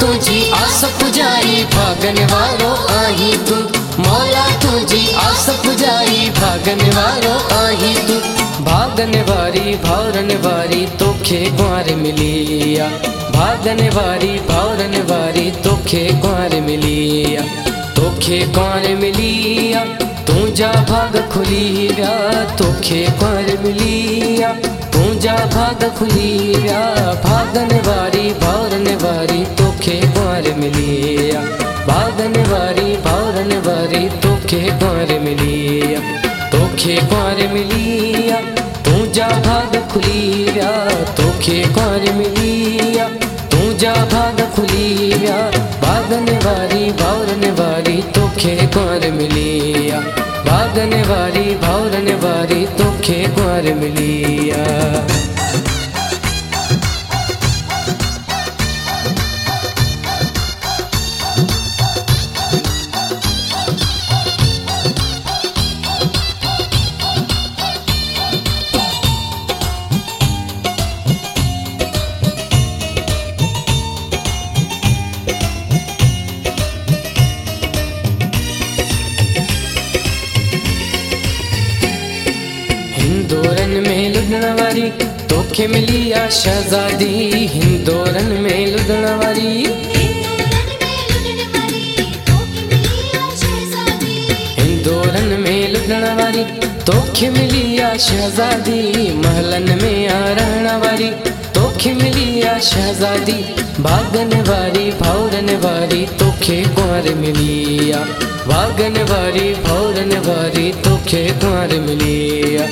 तुझी आस पुजारी भागन वारो आही तू। मौला तुझी आस पुजारी भागन वारो आही तू। भागन वारी, भावरन वारी, तोखे ग्वार मिलिया। भागन वारी, भावरन वारी, तोखे ग्वार मिलिया। तोखे ग्वार मिलिया। तू जा भाग खुली विया तोखे ग्वार मिलिया। तू जा भाग खुली विया भागन वारी भावरन वारी तोखे ग्वार मिलिया। भागन वारी भावरन वारी तोखे ग्वार मिलिया। तोखे ग्वार मिलिया तू जा भाग खुली विया तोखे ग्वार मिलिया। तू जा भाग खुली विया भागन वारी भावरन वारी तोखे ग्वार मिलिया। भागन वारी भावरन वारी तोखे कुमार मिलिया हिंदोरन में लुधण वारी तोखे मिली आ शहजादी हिंदोरन में लुधण वारी हिंदोरन में लुधण वारी तोखे मिली आ शहजादी महलन में आ वारी तोखे मिली आ भागन वारी भावरन वारी तोखे कुंवर मिली आ भागन वारी भावरन वारी तोखे कुंवर मिली आ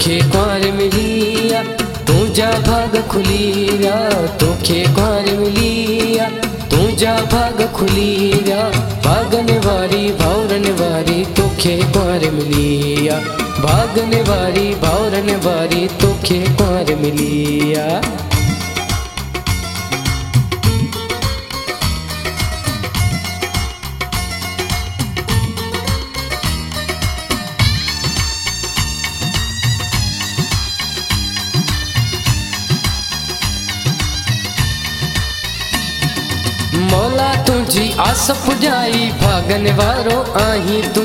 तोखे कुंवर मिलिया तू जा भाग खुली विया तोखे कुंवर मिलिया तू जा भाग खुली विया भागन वारी भावरन वारी तोखे कुंवर मिलिया भागन वारी भावरन वारी तोखे कुंवर मिली तुझी आस पुजाई भागन वारो आही तू।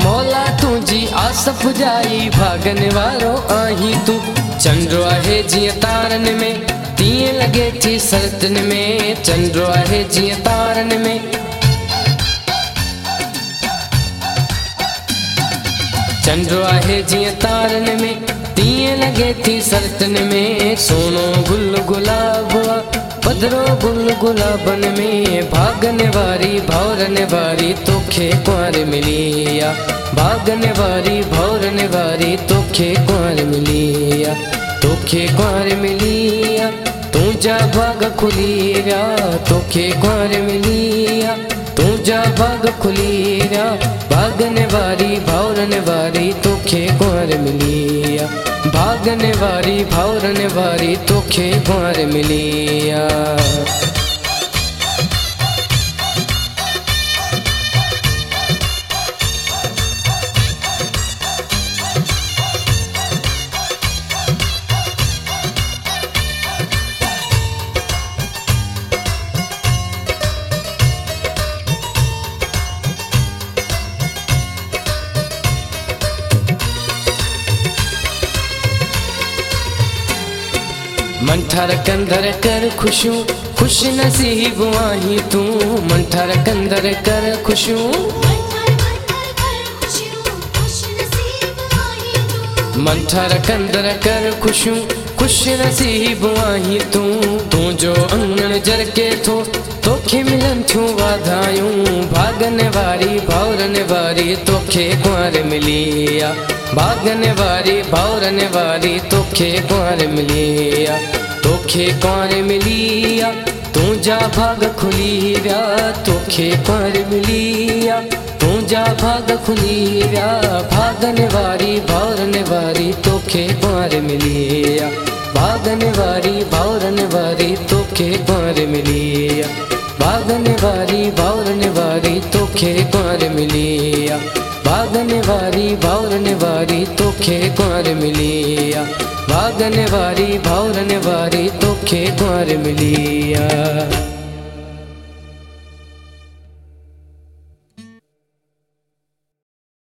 मौला तुझी आस पुजाई भागन वारो आही तू। चंड्रो आहे जीअं तारन में तीअं लॻे थी सरतन में। चंड्रो आहे जीअं तारन में। चंड्रो आहे जीअं तारन में तीअं लॻे थी सरतन में। सोनो गुल गुलाब पधरो गुल गुलाबन में भागन वारी भावरन वारी तोखे कुंवर मिली आ भागन वारी भावरन वारी तोखे कुंवर मिली आ तोखे कुंवर मिलिया, तू भाग खुली तोखे कुंवर मिली तू जा भाग खुली विया भागन वारी भावरन वारी तोखे कुंवर मिली आ भागन वारी भावरन वारी तोखे कुंवर मिली आ मंठर कंदर कर खुशूं खुश नसीब आही तू। मंठर कंदर कर खुशूं। मंठर कंदर कर खुशूं खुश नसीब आही तू। तू जो अंगण जर के थो तोखे मिलन थियूं वाधायूं भागन वारी भावरन वारी तोखे कुंवर मिली आ भागन वारी भावरन वारी तोखे कुंवर मिली आ तोखे कुंवर मिली आ तू जा भाग खुली विया तोखे कुंवर मिली आ तू जा भाग खुली विया भागन वारी भावरन वारी तोखे कुंवर मिली आ भागन वारी भावरन वारी तोखे कुंवर मिली आ भागन वारी भावरन वारी तोखे कुंवर मिली भागने वारी भावरन वारी तोखे कुंवर मिली भागने वारी भावरन वारी तोखे कुंवर मिली आ